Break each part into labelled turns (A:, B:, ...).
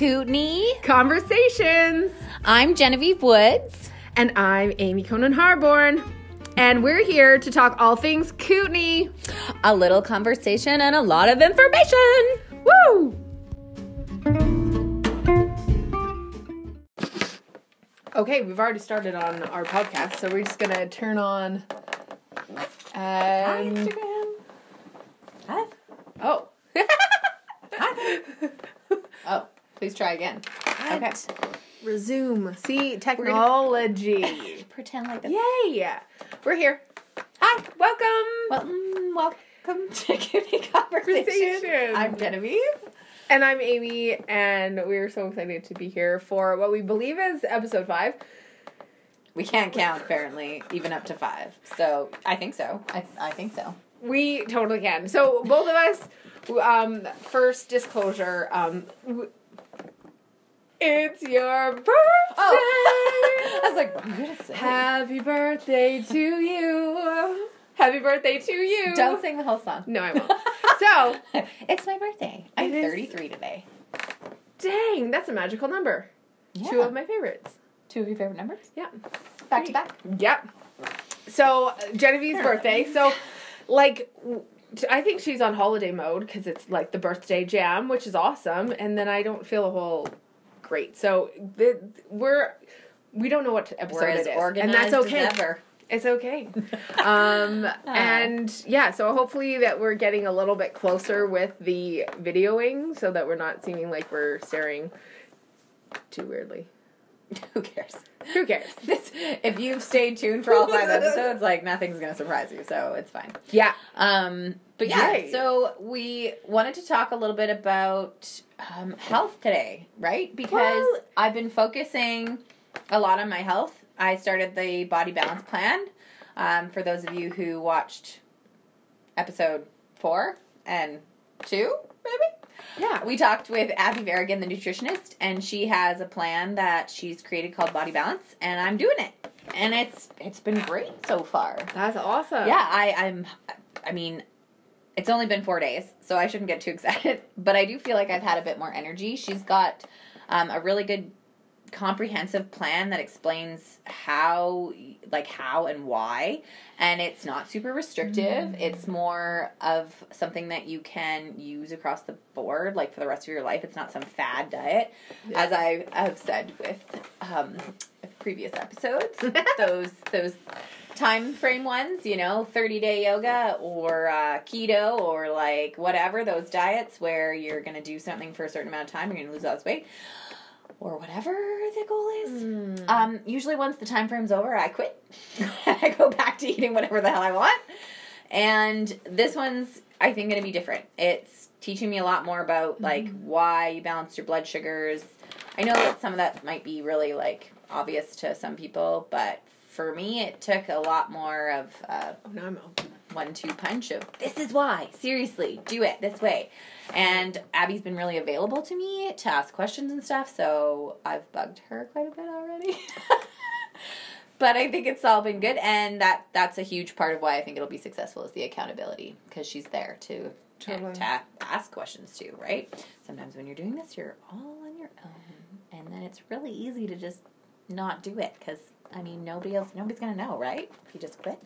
A: Kootenai.
B: Conversations.
A: I'm Genevieve Woods.
B: And I'm Amy Conan Harborn. And we're here to talk all things Kootenai.
A: A little conversation and a lot of information.
B: Woo! Okay, we've already started on our podcast, so we're just gonna turn on. And um,
A: Instagram. Hi.
B: oh,
A: Hi. Oh, please try again. Okay.
B: resume. See technology.
A: Pretend like this.
B: Yay! We're here.
A: Hi.
B: Welcome.
A: Welcome, welcome to Conversations.
B: Conversations.
A: I'm Genevieve.
B: And I'm Amy, and we're so excited to be here for what we believe is episode five.
A: We can't count apparently, even up to five. So I think so. I I think so.
B: We totally can. So both of us. Um, first disclosure. Um, it's your oh. birthday.
A: Oh. I was like, you gonna say?
B: Happy birthday to you. Happy birthday to you.
A: Don't sing the whole song.
B: No, I won't. so,
A: it's my birthday. I'm
B: It is-
A: 33 today.
B: dang, that's a magical number. Two of my favorites.
A: Two of your favorite numbers?
B: Yeah.
A: Back to back.
B: Yep. So Genevieve's birthday. So, like, I think she's on holiday mode because it's like the birthday jam, which is awesome. And then I don't feel a whole great. So the, we're we don't know what episode it is, and that's okay. It's okay. um, and yeah, so hopefully that we're getting a little bit closer with the videoing, so that we're not seeming like we're staring too weirdly.
A: Who cares?
B: Who cares?
A: This, if you've stayed tuned for all five episodes, like nothing's gonna surprise you, so it's fine.
B: Yeah.
A: Um, but yeah,
B: Yay.
A: so we wanted to talk a little bit about um, health today, right? Because
B: Well-
A: I've been focusing a lot on my health. I started the body balance plan. Um, for those of you who watched episode four and two, maybe
B: Yeah.
A: we talked with Abby Varigan, the nutritionist, and she has a plan that she's created called Body Balance, and I'm doing it, and it's it's been great so far.
B: That's awesome.
A: Yeah, I, I'm. I mean, it's only been four days, so I shouldn't get too excited. But I do feel like I've had a bit more energy. She's got um, a really good, comprehensive plan that explains how, like how and why, and it's not super restrictive. It's more of something that you can use across the board, like for the rest of your life. It's not some fad diet,
B: Yeah.
A: as I have said with um, previous episodes. those those time frame ones, you know, 30 day yoga or uh, keto or like whatever, those diets where you're going to do something for a certain amount of time, you're going to lose all this weight or whatever the goal is.
B: Mm.
A: Um, usually once the time frame's over, I quit. I go back to eating whatever the hell I want. And this one's, I think, going to be different. It's teaching me a lot more about like why you balance your blood sugars. I know that some of that might be really like obvious to some people, but for me, it took a lot more of uh,
B: Oh, now I'm
A: one-two punch of this is why. Seriously, do it this way. And Abby's been really available to me to ask questions and stuff, so I've bugged her quite a bit already. but I think it's all been good, and that that's a huge part of why I think it'll be successful is the accountability because she's there to
B: Totally.
A: to a- ask questions too, right? Sometimes when you're doing this, you're all on your own, and then it's really easy to just not do it because I mean nobody else, nobody's gonna know, right? If you just quit.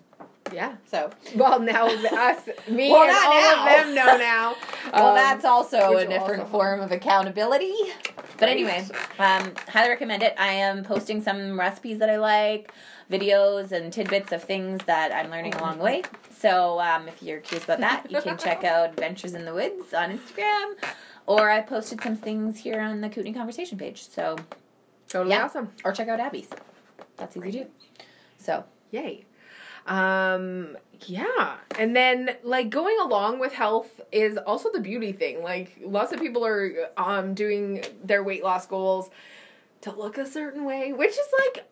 B: Yeah.
A: So
B: Well, now us, me,
A: Well,
B: and
A: not
B: all
A: now.
B: of them know now.
A: Well,
B: Um,
A: that's also a different
B: also
A: form of accountability. But anyway, um, highly recommend it. I am posting some recipes that I like, videos and tidbits of things that I'm learning along the way. So um, if you're curious about that, you can check out Adventures in the Woods on Instagram. Or I posted some things here on the Kootenai Conversation page. So,
B: totally
A: yeah.
B: awesome.
A: or check out Abby's. That's easy too. So,
B: Yay. Um, yeah. And then like going along with health is also the beauty thing. Like lots of people are um doing their weight loss goals to look a certain way, which is like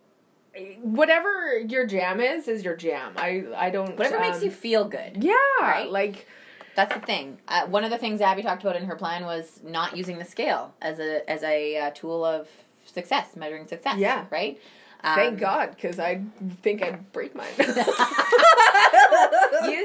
B: whatever your jam is is your jam. I I don't
A: whatever makes
B: um,
A: you feel good.
B: Yeah,
A: Right?
B: like
A: That's the thing. Uh, one of the things Abby talked about in her plan was not using the scale as a as a uh, tool of success, measuring success.
B: Yeah.
A: Right.
B: Thank
A: Um,
B: God, because I think I'd break mine.
A: use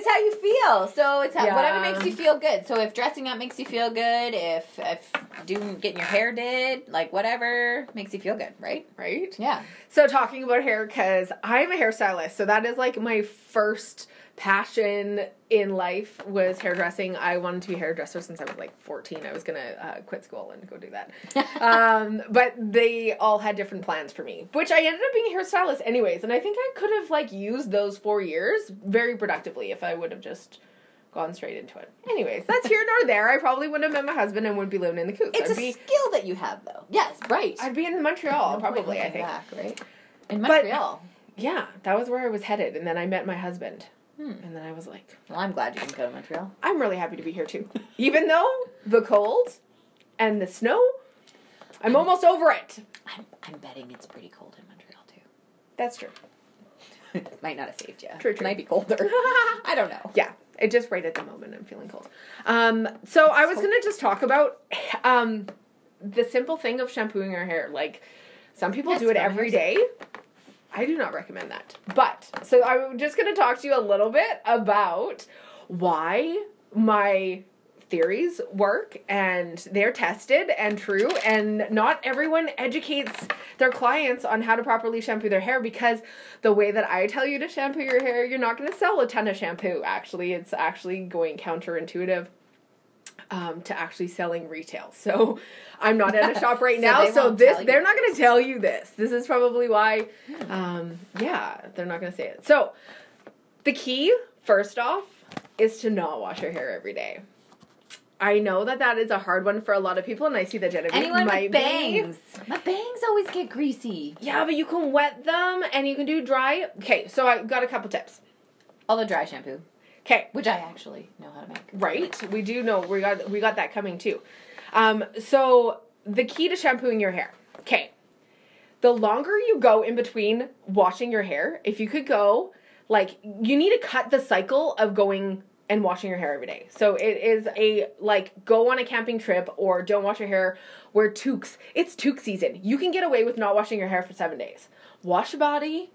A: how you feel. So it's how,
B: Yeah.
A: whatever makes you feel good. So if dressing up makes you feel good, if if doing getting your hair did, like whatever makes you feel good, right?
B: right?
A: Yeah.
B: So talking about hair, because I'm a hairstylist, so that is like my first passion in life was hairdressing. I wanted to be a hairdresser since I was like 14. I was gonna uh, quit school and go do that. um, but they all had different plans for me, which I ended up being a hairstylist anyways. And I think I could have like used those four years very productively if I would have just gone straight into it. Anyways, that's here nor there. I probably wouldn't have met my husband and would be living in the coop.
A: It's
B: I'd
A: a
B: be
A: skill that you have, though. Yes, right.
B: I'd be in Montreal probably. I think.
A: back, right? In
B: But-
A: Montreal.
B: Yeah, that was where I was headed, and then I met my husband,
A: Hmm.
B: and then I was like,
A: Well, I'm glad you didn't go to Montreal.
B: I'm really happy to be here too, even though the cold and the snow. I'm almost over it.
A: I'm, I'm betting it's pretty cold in Montreal too.
B: That's true.
A: Might not have saved you.
B: True, true.
A: Might be colder. I don't know.
B: Yeah, it just right at the moment I'm feeling cold. Um, so I was
A: So-
B: gonna just talk about um, the simple thing of shampooing your hair. Like some people
A: Yes,
B: do it
A: every day.
B: every
A: ahead.
B: day. I do not recommend that. But so I'm just gonna talk to you a little bit about why my theories work and they're tested and true and not everyone educates their clients on how to properly shampoo their hair because the way that I tell you to shampoo your hair you're not going to sell a ton of shampoo actually it's actually going counterintuitive um, to actually selling retail so I'm not at a shop right
A: So
B: now so this they're not going to tell you this this is probably why um, yeah they're not going to say it so the key first off is to not wash your hair every day I know that that is a hard one for a lot of people, and I see that Genevieve
A: Anyone
B: might
A: with
B: be.
A: bangs. My bangs always get greasy.
B: Yeah, but you can wet them and you can do dry. Okay, so I got a couple tips.
A: All the dry shampoo,
B: Okay,
A: which I actually know how to make.
B: right? We do know we got we got that coming too. Um, so the key to shampooing your hair. Okay, the longer you go in between washing your hair, if you could go like you need to cut the cycle of going and washing your hair every day. So it is a like go on a camping trip or don't wash your hair. Wear toques. It's toque season. You can get away with not washing your hair for seven days. Wash your body.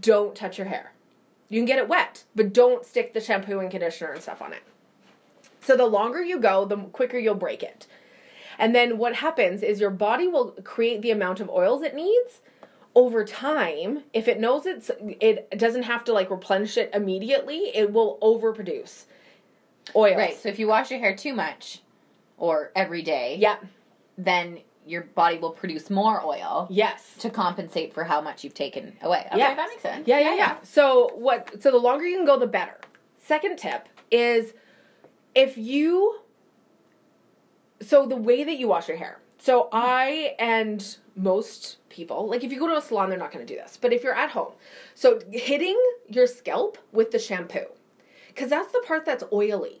B: Don't touch your hair. You can get it wet, but don't stick the shampoo and conditioner and stuff on it. So the longer you go, the quicker you'll break it. And then what happens is your body will create the amount of oils it needs over time. If it knows it's it doesn't have to like replenish it immediately, it will overproduce oils.
A: Right. So if you wash your hair too much, or every day,
B: Yeah.
A: then your body will produce more oil
B: Yes.
A: to compensate for how much you've taken away. Okay,
B: Yes.
A: that makes sense.
B: Yeah, yeah, yeah. So what so the longer you can go the better. Second tip is if you so the way that you wash your hair. So I and most people, like if you go to a salon they're not going to do this. But if you're at home, so hitting your scalp with the shampoo cuz that's the part that's oily.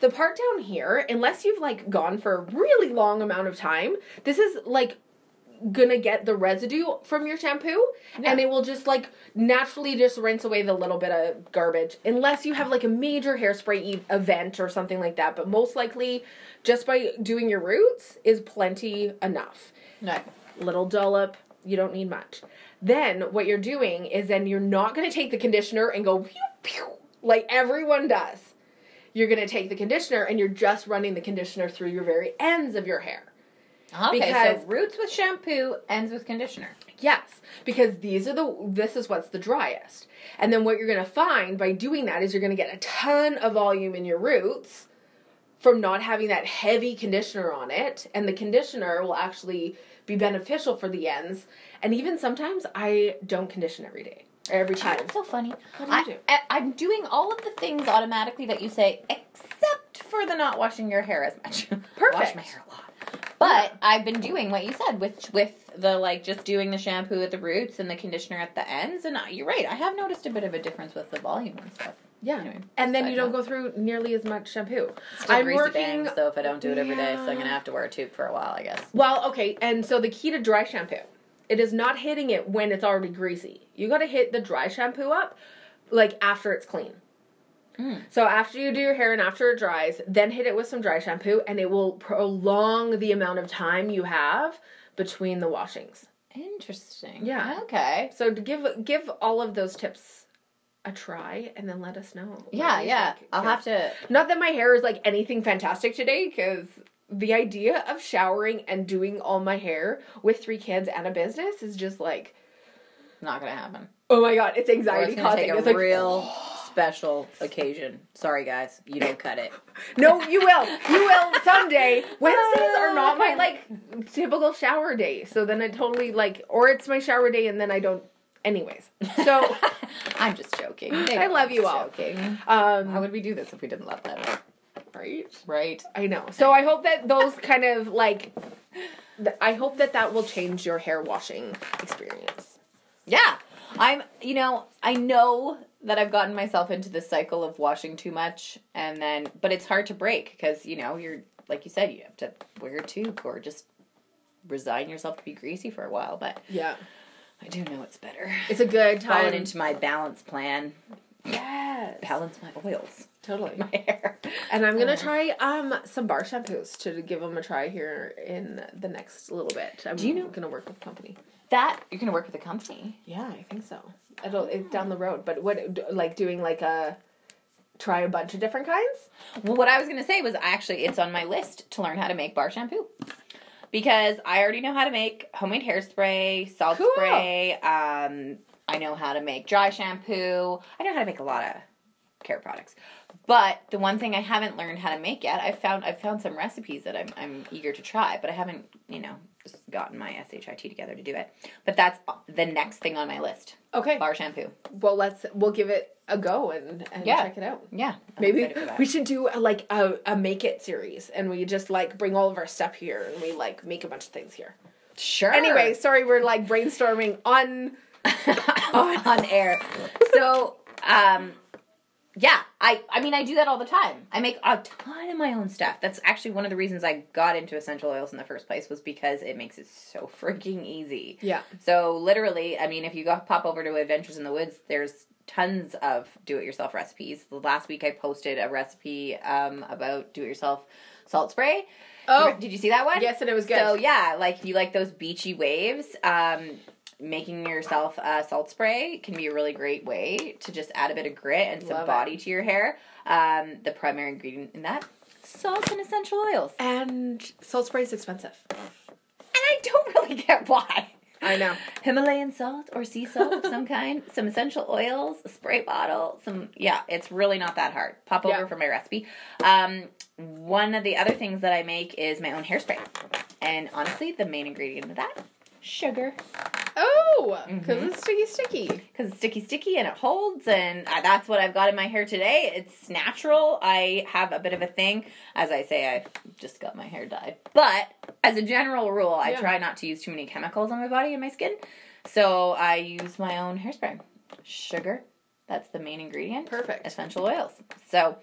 B: The part down here, unless you've like gone for a really long amount of time, this is like gonna get the residue from your shampoo
A: Yeah.
B: and it will just like naturally just rinse away the little bit of garbage unless you have like a major hairspray e- event or something like that but most likely just by doing your roots is plenty enough
A: No.
B: little dollop you don't need much then what you're doing is then you're not to take the conditioner and go pew, pew, like everyone does you're going to take the conditioner and you're just running the conditioner through your very ends of your hair oh,
A: Okay,
B: Because-
A: so roots with shampoo, ends with conditioner.
B: Yes, because these are the this is what's the driest. And then what you're going to find by doing that is you're going to get a ton of volume in your roots from not having that heavy conditioner on it and the conditioner will actually be beneficial for the ends. And even sometimes I don't condition every day every time.
A: That's so funny.
B: What do you
A: I,
B: do?
A: I, I'm doing all of the things automatically that you say, except for the not washing your hair as much.
B: Perfect.
A: Wash my hair a lot. But I've been doing what you said with with the like just doing the shampoo at the roots and the conditioner at the ends. And I, you're right. I have noticed a bit of a difference with the volume and stuff.
B: Yeah.
A: Anyway,
B: and then you don't
A: note.
B: go through nearly as much shampoo.
A: Still
B: I'm working
A: bangs, though if I don't do it every day, so I'm gonna have to wear a tube for a while, I guess.
B: Well, okay, and so the key to dry shampoo, it is not hitting it when it's already greasy. You got to hit the dry shampoo up like after it's clean.
A: Mm.
B: So after you do your hair and after it dries, then hit it with some dry shampoo and it will prolong the amount of time you have between the washings.
A: Interesting.
B: Yeah.
A: Okay.
B: So to give give all of those tips a try, and then let us know.
A: Yeah, yeah.
B: think.
A: I'll have to.
B: Not that my hair is like anything fantastic today, because the idea of showering and doing all my hair with three kids and a business is just like,
A: Not gonna happen.
B: oh my god, it's anxiety
A: it's
B: causing.
A: take a
B: It's like,
A: real special occasion. Sorry, guys, you don't cut it.
B: no, you will, you will someday. Wednesdays are not my like typical shower day, so then I totally like, or it's my shower day and then I don't. Anyways, so
A: I'm just joking.
B: I love you all.
A: Joking.
B: um,
A: How would we do this if we didn't love them?
B: Right.
A: Right.
B: I know. So I hope that those kind of like, th- I hope that that will change your hair washing experience.
A: Yeah. I'm, you know, I know that I've gotten myself into this cycle of washing too much and then, but it's hard to break because, you know, you're, like you said, you have to wear a tube or just resign yourself to be greasy for a while. But
B: Yeah,
A: I do know it's better.
B: it's a good time.
A: into my balance plan.
B: Yes,
A: Balance my oils,
B: totally.
A: my hair.
B: And I'm gonna
A: Uh.
B: try um some bar shampoos to give them a try here in the next little bit. I'm
A: Do you know-
B: gonna work with a company.
A: That, you're going to work with a company.
B: Yeah, I think so. It'll it's down the road, but what like doing like a try a bunch of different kinds?
A: Well, what I was gonna say was actually it's on my list to learn how to make bar shampoo. Because I already know how to make homemade hairspray, salt
B: Cool.
A: spray. Um, I know how to make dry shampoo. I know how to make a lot of care products. But the one thing I haven't learned how to make yet, I found I've found some recipes that I'm I'm eager to try, but I haven't you know just gotten my shit together to do it. But that's the next thing on my list:
B: Okay.
A: bar shampoo.
B: Well, let's we'll give it a go and, and
A: Yeah.
B: check it out.
A: Yeah, I'm
B: Maybe
A: excited for that.
B: we should do a, like a, a make it series and we just like bring all of our stuff here and we like make a bunch of things here.
A: sure.
B: Anyway, sorry we're like brainstorming on
A: on air. So, um, yeah, I I mean I do that all the time. I make a ton of my own stuff. That's actually one of the reasons I got into essential oils in the first place was because it makes it so freaking easy.
B: Yeah.
A: So literally, I mean, if you go pop over to Adventures in the Woods, there's tons of do-it-yourself recipes. The last week I posted a recipe um, about do-it-yourself salt spray.
B: Oh.
A: did you see that one?
B: Yes, and it was good.
A: So yeah, like you like those beachy waves, um, making yourself a salt spray can be a really great way to just add a bit of grit and some
B: Love it.
A: body to your hair. Um, the primary ingredient in that salt and essential oils,
B: and salt spray is expensive.
A: and I don't really get why.
B: I know.
A: Himalayan salt or sea salt of some kind, some essential oils, a spray bottle, some yeah, it's really not that hard. Pop over
B: Yeah.
A: for my recipe. Um, one of the other things that I make is my own hairspray, and honestly, the main ingredient of that sugar
B: Oh, because
A: Mhm.
B: it's sticky sticky.
A: because it's sticky, sticky, and it holds. And uh, that's what I've got in my hair today. It's natural. I have a bit of a thing, as I say, I just got my hair dyed. But as a general rule, I
B: Yeah.
A: try not to use too many chemicals on my body and my skin. So I use my own hairspray. Sugar, that's the main ingredient.
B: Perfect.
A: Essential oils. So,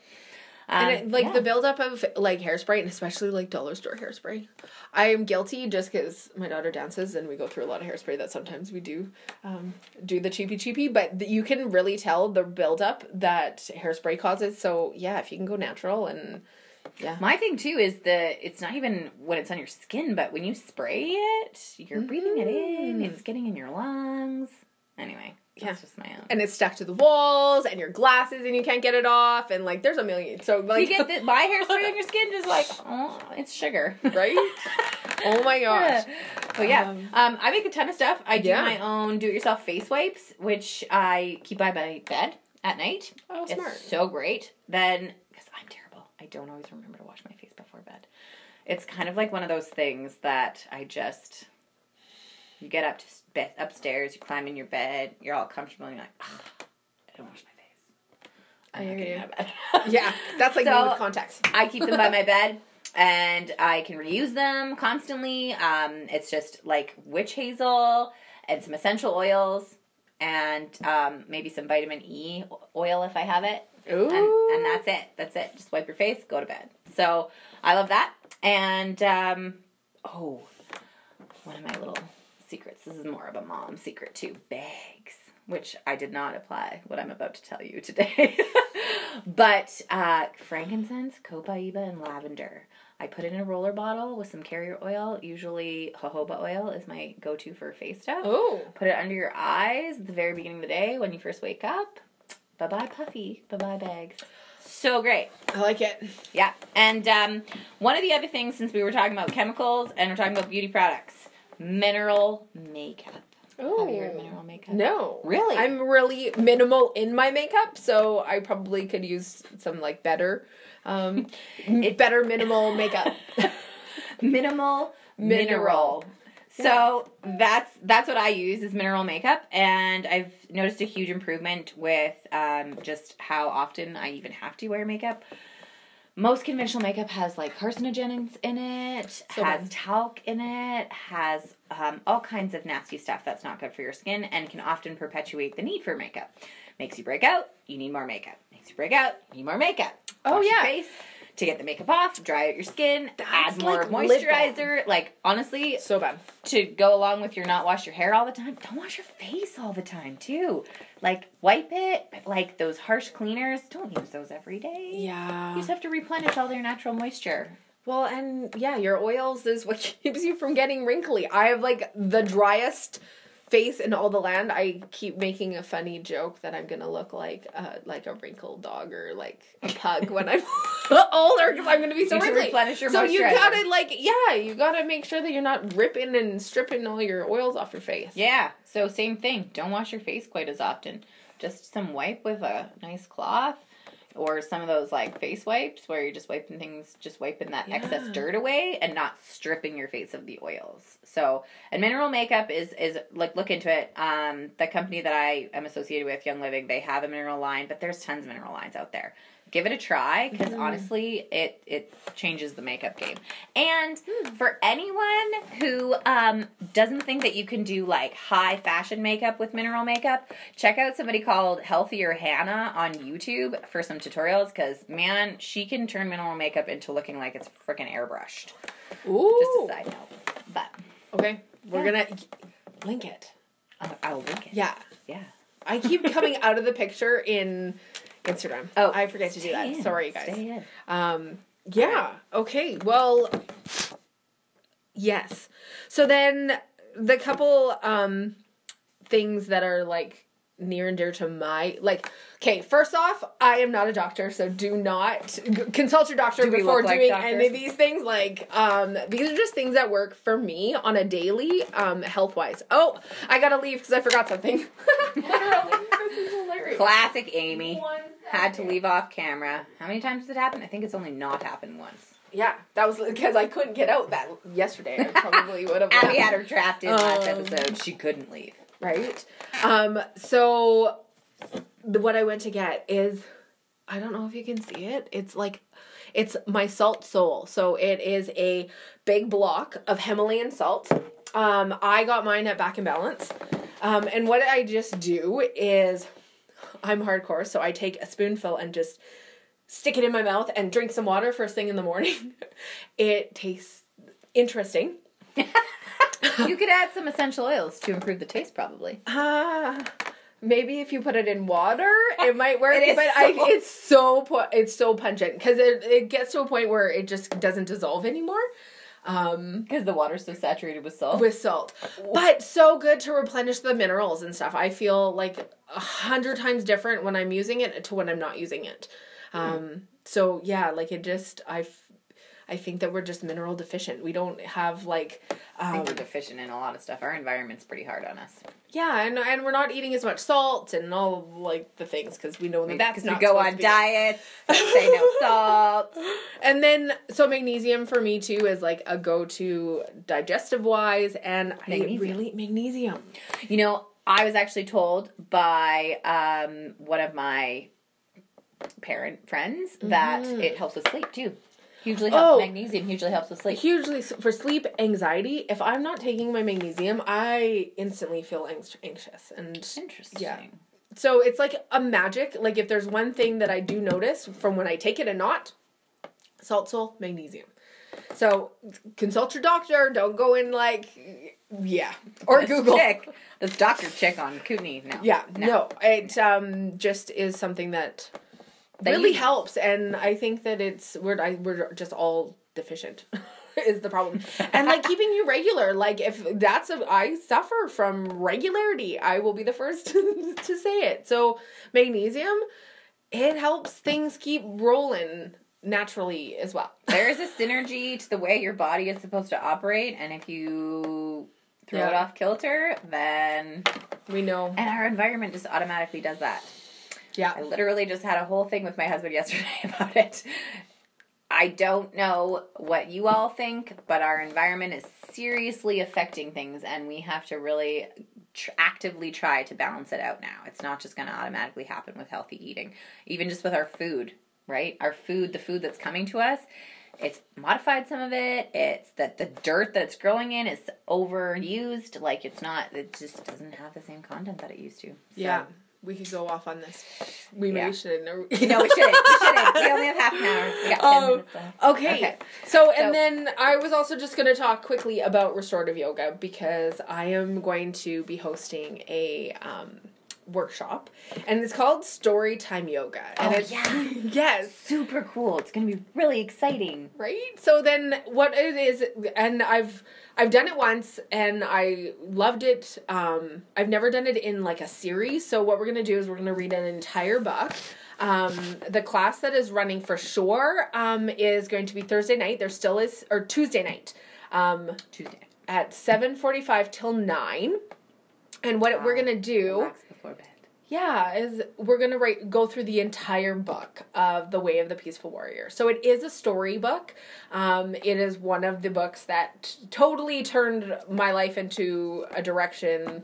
A: um,
B: and it, like
A: yeah.
B: the buildup of like hairspray and especially like dollar store hairspray i am guilty just because my daughter dances and we go through a lot of hairspray that sometimes we do um, do the cheapy cheapy but you can really tell the buildup that hairspray causes so yeah if you can go natural and yeah
A: My thing too is the it's not even when it's on your skin, but when you spray it, you're breathing it in.
B: Mm.
A: It's getting in your lungs. Anyway,
B: Yeah.
A: that's just my own.
B: and it's stuck to the walls and your glasses and you can't get it off and like there's a million so like
A: you get the, my hairspray on your skin, just like oh, it's sugar,
B: right oh my gosh
A: But yeah,
B: Um,
A: um, I make a ton of stuff. I do
B: Yeah.
A: my own do-it-yourself face wipes, which I keep by my bed at night.
B: oh smart
A: It's so great. Then, because I'm terrible, I don't always remember to wash my face before bed. It's kind of like one of those things that I just. You get up to sp- upstairs, you climb in your bed, you're all comfortable, and you're like, "Ah, I don't wash my face.
B: I
A: I'm not
B: hear you.
A: out bed.
B: yeah that's like me
A: So-
B: with contacts
A: I keep them by my bed and I can reuse them constantly. Um, it's just like witch hazel and some essential oils and um, maybe some vitamin E oil if I have it.
B: Ooh.
A: And, and that's it. That's it. Just wipe your face, go to bed. So I love that. And um, oh, one of my little secrets. This is more of a mom secret too. Bags, which I did not apply what I'm about to tell you today. but uh, frankincense, copaiba, and lavender. I put it in a roller bottle with some carrier oil. Usually, jojoba oil is my go to for face stuff.
B: Oh.
A: Put it under your eyes at the very beginning of the day when you first wake up. Bye bye, puffy. Bye bye, bags. So great.
B: I like it.
A: Yeah. And um, one of the other things, since we were talking about chemicals and we're talking about beauty products, mineral makeup.
B: Oh.
A: Have you heard of mineral makeup?
B: No.
A: Really?
B: I'm really minimal in my makeup, so I probably could use some like better um
A: It-
B: better minimal makeup.
A: minimal
B: Mineral.
A: mineral. So that's that's what I use is mineral makeup, and I've noticed a huge improvement with um, just how often I even have to wear makeup. Most conventional makeup has like carcinogens in it,
B: So
A: has
B: bad.
A: talc in it, has um, all kinds of nasty stuff that's not good for your skin, and can often perpetuate the need for makeup. Makes you break out, you need more makeup. Makes you break out, you need more makeup.
B: Oh,
A: Wash your
B: yeah.
A: To get the makeup off, dry out your skin, add more
B: like
A: moisturizer. Like honestly,
B: so bad.
A: to go along with your not wash your hair all the time, don't wash your face all the time too. Like wipe it, but like those harsh cleaners, don't use those every day.
B: Yeah, you
A: just have to replenish all their natural moisture.
B: Well, and yeah, your oils is what keeps you from getting wrinkly. I have like the driest face in all the land. I keep making a funny joke that I'm gonna look like uh, like a wrinkled dog or like a pug when I'm older because I'm gonna be so
A: You
B: wrinkly.
A: replenish your
B: so you gotta like yeah, you gotta make sure that you're not ripping and stripping all your oils off your face.
A: Yeah. So same thing. Don't wash your face quite as often. Just some wipe with a nice cloth. Or some of those like face wipes where you're just wiping things, just wiping that excess dirt away and not stripping your face of the oils. So, and mineral makeup is is like look into it. Um, the company that I am associated with, Young Living, they have a mineral line, but there's tons of mineral lines out there. Give it a try because mm-hmm. honestly, it it changes the makeup game. And hmm. for anyone who um, doesn't think that you can do like high fashion makeup with mineral makeup, check out somebody called Healthier Hannah on YouTube for some tutorials because man, she can turn mineral makeup into looking like it's freaking airbrushed.
B: Ooh.
A: Just a side note, but
B: Okay, we're
A: Yeah.
B: gonna link it.
A: I'll, I'll link it.
B: Yeah.
A: yeah.
B: I keep coming out of the picture in Instagram.
A: Oh,
B: I forget to do that.
A: in,
B: Sorry, guys.
A: stay.
B: Um, yeah. Okay. Well, yes. So then the couple um things that are like near and dear to my like okay first off i am not a doctor so do not g- consult your doctor
A: Do
B: before
A: like
B: doing
A: doctors?
B: any of these things like um these are just things that work for me on a daily um health wise oh i gotta leave because i forgot something literally this is hilarious
A: Classic Amy.
B: One
A: Had to leave off camera. How many times did it happen? I think it's only not happened once.
B: Yeah, that was because I couldn't get out that yesterday. I probably would have.
A: Abby had her trapped in last
B: Um,
A: episode. She couldn't leave.
B: right. Um. So, the, what I went to get is, I don't know if you can see it. It's like, it's my salt sole. So it is a big block of Himalayan salt. Um. I got mine at Back and Balance. Um. And what I just do is, I'm hardcore, so I take a spoonful and just stick it in my mouth and drink some water first thing in the morning. it tastes interesting.
A: you could add some essential oils to improve the taste, probably.
B: Ah, maybe if you put it in water, it might work.
A: It
B: but I,
A: so-
B: it's so pu- it's so pungent because it it gets to a point where it just doesn't dissolve anymore. Um,
A: Because the water's so saturated with salt.
B: with salt, but so good to replenish the minerals and stuff. I feel like a hundred times different when I'm using it to when I'm not using it. Um, so yeah, like it just I, I think that we're just mineral deficient. We don't have like
A: I
B: um,
A: think we're deficient in a lot of stuff. Our environment's pretty hard on us.
B: Yeah, and and we're not eating as much salt and all like the things because we know that that's
A: Because
B: not
A: we go on diets, say no salt.
B: And then so magnesium for me too is like a go to digestive wise, and I really magnesium.
A: You know, I was actually told by um, one of my parent friends that it helps with sleep too. Hugely helps.
B: Oh.
A: Magnesium hugely helps with sleep.
B: Hugely for sleep anxiety. If I'm not taking my magnesium, I instantly feel anx- anxious, and
A: Interesting.
B: Yeah. so it's like a magic. Like if there's one thing that I do notice from when I take it and not, salt sole magnesium. So consult your doctor. Don't go in like yeah or
A: This
B: Google.
A: chick, this doctor chick on Kootenai. now.
B: Yeah, no. it um just is something that
A: That
B: really helps, and I think that it's we're I, we're just all deficient is the problem. and like keeping you regular. Like if that's a I suffer from regularity. I will be the first to say it. So magnesium it helps things keep rolling naturally as well.
A: There's a synergy to the way your body is supposed to operate, and if you throw it off kilter, then
B: We know.
A: and our environment just automatically does that.
B: Yeah.
A: I literally just had a whole thing with my husband yesterday about it. I don't know what you all think, but our environment is seriously affecting things, and we have to really tr- actively try to balance it out now. It's not just going to automatically happen with healthy eating, even just with our food, right? Our food, the food that's coming to us. It's modified some of it. It's that the dirt that's growing in is overused. Like it's not. It just doesn't have the same content that it used to. So-
B: Yeah. We could go off on this. We maybe
A: Yeah.
B: shouldn't.
A: No, we shouldn't. We shouldn't. We only have half an hour. We got
B: Um,
A: minutes left.
B: Okay.
A: Okay.
B: So, and
A: So-
B: then I was also just going to talk quickly about restorative yoga because I am going to be hosting a um, workshop, and it's called Storytime Yoga. And
A: Oh,
B: it's,
A: yeah.
B: yes.
A: Super cool. It's gonna be really exciting.
B: Right. So then, what it is, and I've I've done it once, and I loved it. Um, I've never done it in like a series. So what we're gonna do is we're gonna read an entire book. Um, the class that is running for sure um, is going to be Thursday night. There still is, or Tuesday night, um,
A: Tuesday.
B: at seven forty-five till nine. And what we're gonna do
A: Relax before bed.
B: yeah, is we're gonna write go through the entire book of the Way of the Peaceful Warrior. So it is a storybook. Um, it is one of the books that t- totally turned my life into a direction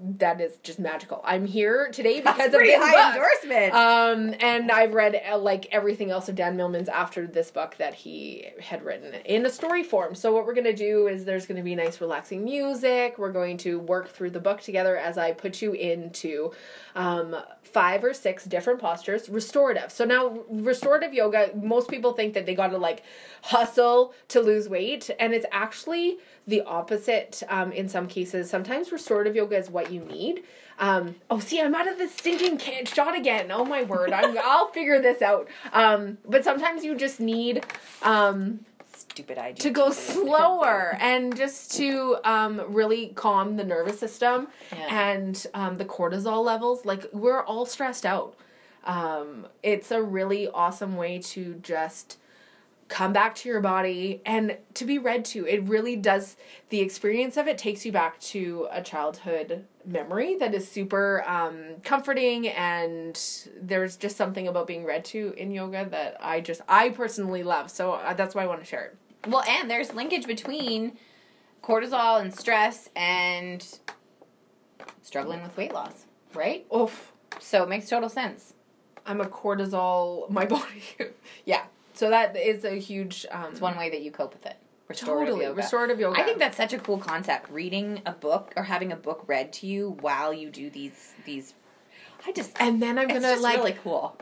B: that is just magical. I'm here today because
A: That's
B: of this
A: high
B: book.
A: endorsement.
B: Um, and I've read uh, like everything else of Dan Millman's after this book that he had written in a story form. So what we're gonna do is there's gonna be nice relaxing music. We're going to work through the book together as I put you into um, five or six different postures. Restorative. So now restorative yoga. Most people think that they got to like hustle to lose weight, and it's actually the opposite um, in some cases. Sometimes restorative yoga is what you need. Um, oh, see, I'm out of the stinking can- shot again. Oh my word, I'm, I'll figure this out. Um, but sometimes you just need um,
A: Stupid idea.
B: to go slower and just to um, really calm the nervous system
A: Yeah.
B: and um, the cortisol levels. Like we're all stressed out. Um, it's a really awesome way to just come back to your body and to be read to. It really does. The experience of it takes you back to a childhood memory that is super um, comforting, and there's just something about being read to in yoga that I just I personally love. So uh, that's why I want to share it.
A: Well, and there's linkage between cortisol and stress and struggling with weight loss, right?
B: Oof.
A: So it makes total sense.
B: I'm a cortisol my body. yeah. So that is a huge um
A: It's one way that you cope with it. Restorative
B: totally
A: yoga.
B: restorative yoga.
A: I think that's such a cool concept. Reading a book or having a book read to you while you do these these. I just
B: and then I'm gonna
A: just
B: like
A: really cool.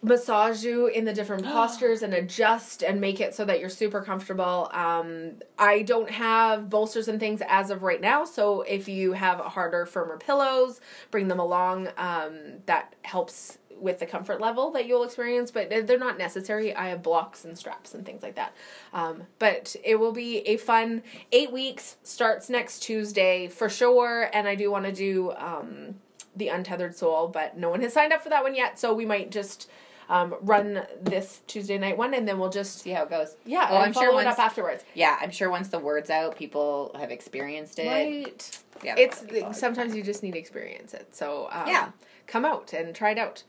B: massage you in the different postures and adjust and make it so that you're super comfortable. Um, I don't have bolsters and things as of right now, so if you have harder, firmer pillows, bring them along. Um, that helps with the comfort level that you'll experience, but they're- they're not necessary. I have blocks and straps and things like that. Um, but it will be a fun eight weeks. Starts next Tuesday for sure, and I do want to do. Um, the Untethered Soul, but no one has signed up for that one yet, so we might just um, run this Tuesday night one, and then we'll just
A: See how it goes.
B: yeah,
A: Oh,
B: and
A: I'm sure
B: follow it
A: once-
B: up afterwards.
A: Yeah, I'm sure once the word's out, people have experienced it.
B: Right.
A: Yeah,
B: It's
A: that'll be fun.
B: sometimes you just need to experience it. So um,
A: Yeah.
B: come out and try it out.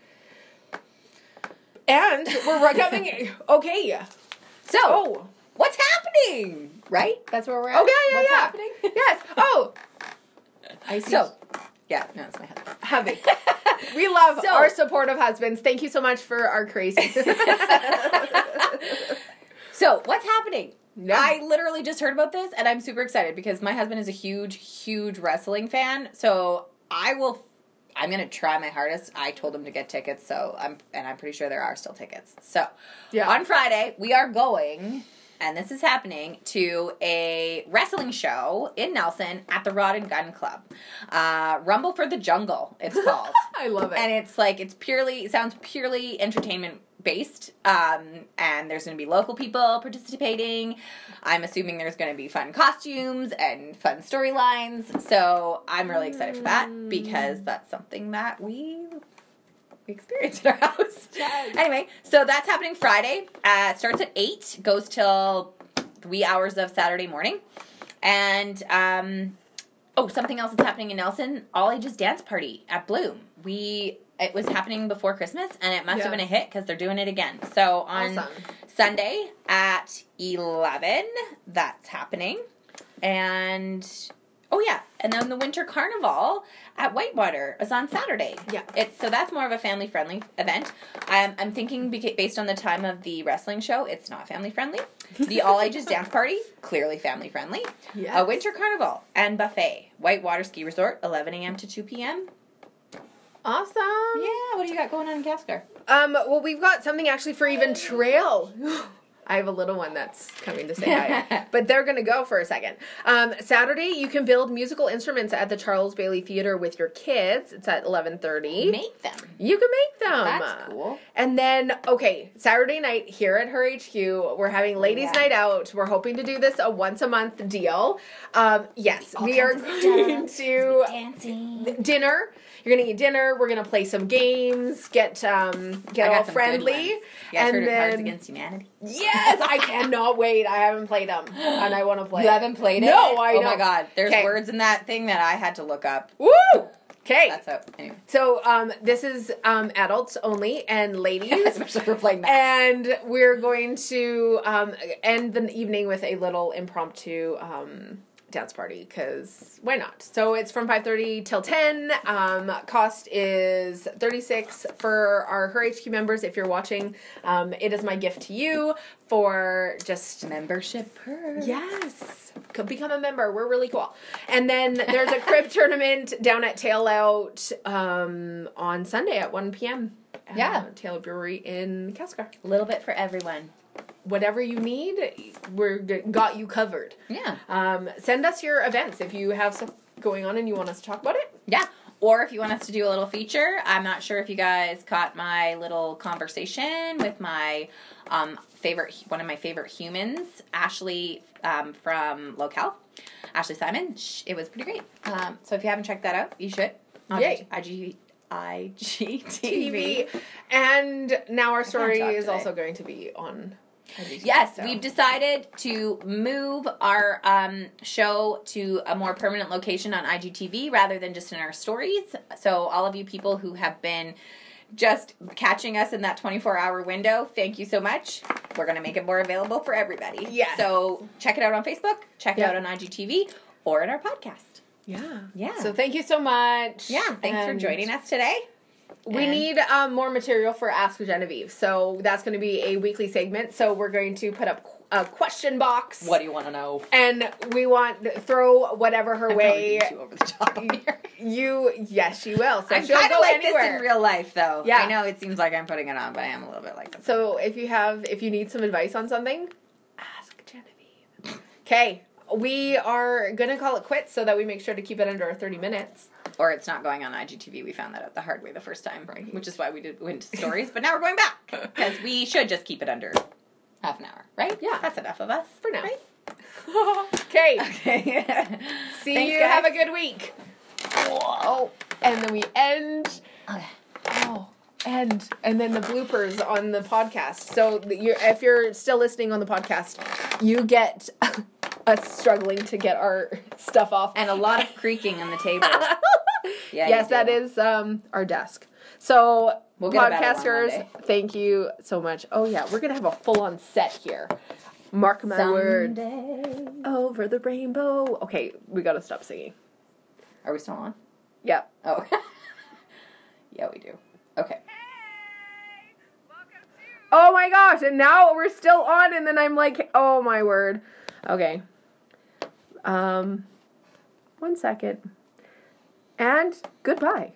B: And we're coming. Okay.
A: So,
B: Oh.
A: what's happening? Right? That's where we're at.
B: Oh yeah, yeah,
A: what's
B: yeah.
A: happening?
B: Yes. Oh. I see.
A: So, yeah, no, it's my husband.
B: hubby. We love
A: So-
B: our supportive husbands. Thank you so much for our crazy.
A: So, what's happening?
B: Yeah.
A: I literally just heard about this and I'm super excited because my husband is a huge, huge wrestling fan. So, I will I'm going to try my hardest. I told him to get tickets, so I'm and I'm pretty sure there are still tickets. So,
B: Yeah.
A: on Friday, we are going and this is happening to a wrestling show in Nelson at the Rod and Gun Club. Uh, Rumble for the Jungle, it's called.
B: I love it.
A: and it's like it's purely it sounds purely entertainment based, um, and there's going to be local people participating. I'm assuming there's going to be fun costumes and fun storylines. So I'm really excited for that because that's something that we we experience in our house.
B: Yes.
A: Anyway, so that's happening Friday. Uh, it starts at eight, goes till wee hours of Saturday morning, and um, oh, something else that's happening in Nelson: all ages dance party at Bloom. We it was happening before Christmas, and it must
B: Yeah.
A: have been a hit because they're doing it again. So on
B: Awesome.
A: Sunday at eleven, that's happening, and oh yeah, and then the Winter Carnival at Whitewater is on Saturday.
B: Yeah.
A: It's so that's more of a family friendly event. I'm I'm thinking based on the time of the wrestling show, it's not family friendly. The all ages dance party clearly family friendly.
B: Yes.
A: A winter carnival and buffet. Whitewater Ski Resort, 11 a.m. to 2 p.m.
B: Awesome.
A: Yeah, what do you got going on in Castlegar?
B: Um, well, we've got something actually for even trail. I have a little one that's coming to say hi, but they're gonna go for a second. Um, Saturday, you can build musical instruments at the Charles Bailey Theater with your kids. It's at eleven thirty.
A: Make them.
B: You can make them.
A: That's cool.
B: And then, okay, Saturday night here at her HQ, we're having ladies'
A: Yeah.
B: night out. We're hoping to do this a once a month deal. Um, yes,
A: All
B: we are going to
A: Dancing.
B: dinner. You're gonna eat dinner. We're gonna play some games. Get um get all friendly.
A: You guys
B: and
A: heard of Cards Against Humanity?
B: Yes, I cannot wait. I haven't played them, and I want to play.
A: You
B: it.
A: haven't played it?
B: No, I
A: Oh
B: know.
A: my god, there's
B: 'Kay.
A: words in that thing that I had to look up.
B: Woo! Okay,
A: That's how. Anyway,
B: so um, this is um adults only and ladies.
A: especially for playing that.
B: and we're going to um, end the evening with a little impromptu um, dance party because why not so it's from 5.30 till 10 um, cost is 36 for our her hq members if you're watching um, it is my gift to you for just
A: Membership per.
B: Yes. Could become a member. We're really cool. And then there's a crib tournament down at Tail Out um, on Sunday at 1 p.m. at,
A: Yeah.
B: uh, Taylor Brewery in Castlegar.
A: A little bit for everyone.
B: Whatever you need, we're got you covered.
A: Yeah.
B: Um, send us your events if you have stuff going on and you want us to talk about it.
A: Yeah. Or if you want us to do a little feature, I'm not sure if you guys caught my little conversation with my um, favorite, one of my favorite humans, Ashley um, from Locale, Ashley Simon. It was pretty great. Um, so if you haven't checked that out, you should. On
B: Yay.
A: IG, IGTV.
B: TV. And now our story is also going to be on.
A: Yes,
B: so.
A: we've decided to move our um, show to a more permanent location on IGTV rather than just in our stories. So, all of you people who have been just catching us in that 24 hour window, thank you so much. We're going to make it more available for everybody.
B: Yes.
A: So, check it out on Facebook, check it out on IGTV, or in our podcast.
B: Yeah.
A: Yeah.
B: So thank you so much.
A: Yeah, thanks for joining us today.
B: We
A: And-
B: need um, more material for Ask Genevieve. So that's going to be a weekly segment. So we're going to put up a question box.
A: What do you want to know?
B: And we want to throw whatever her
A: I'm
B: way.
A: too over the top.
B: You yes, she will. So
A: I'm
B: she'll go
A: like
B: anywhere.
A: this in real life, though.
B: Yeah.
A: I know it seems like I'm putting it on, but I am a little bit like this.
B: so if you have if you need some advice on something, ask Genevieve. Okay. We are gonna call it quits so that we make sure to keep it under 30 minutes.
A: Or it's not going on IGTV. We found that out the hard way the first time,
B: Right.
A: which is why we did went to stories. but now we're going back because we should just keep it under half an hour, right?
B: Yeah.
A: that's enough of us
B: For now.
A: Right?
B: Okay.
A: Okay.
B: See
A: Thanks,
B: you.
A: guys.
B: Have a good week. Oh, and then we end.
A: Okay.
B: Oh, and and then the bloopers on the podcast. So you're, if you're still listening on the podcast, you get us struggling to get our stuff off.
A: And a lot of creaking on the table. Yeah,
B: yes, that is um, our desk. So
A: We'll get a better one
B: podcasters, thank you so much. Oh yeah, we're gonna have a full on set here. Mark my word. Over the rainbow. Okay, we gotta stop singing.
A: Are we still on?
B: Yep.
A: Oh, yeah, we do. Okay.
B: Oh my gosh, and now we're still on and then I'm like, oh my word. Okay. Um one second. And goodbye.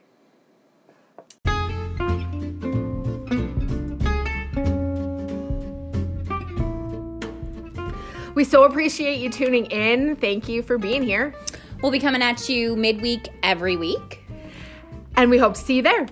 B: We so appreciate you tuning in. Thank you for being here.
A: We'll be coming at you midweek every week.
B: And we hope to see you there.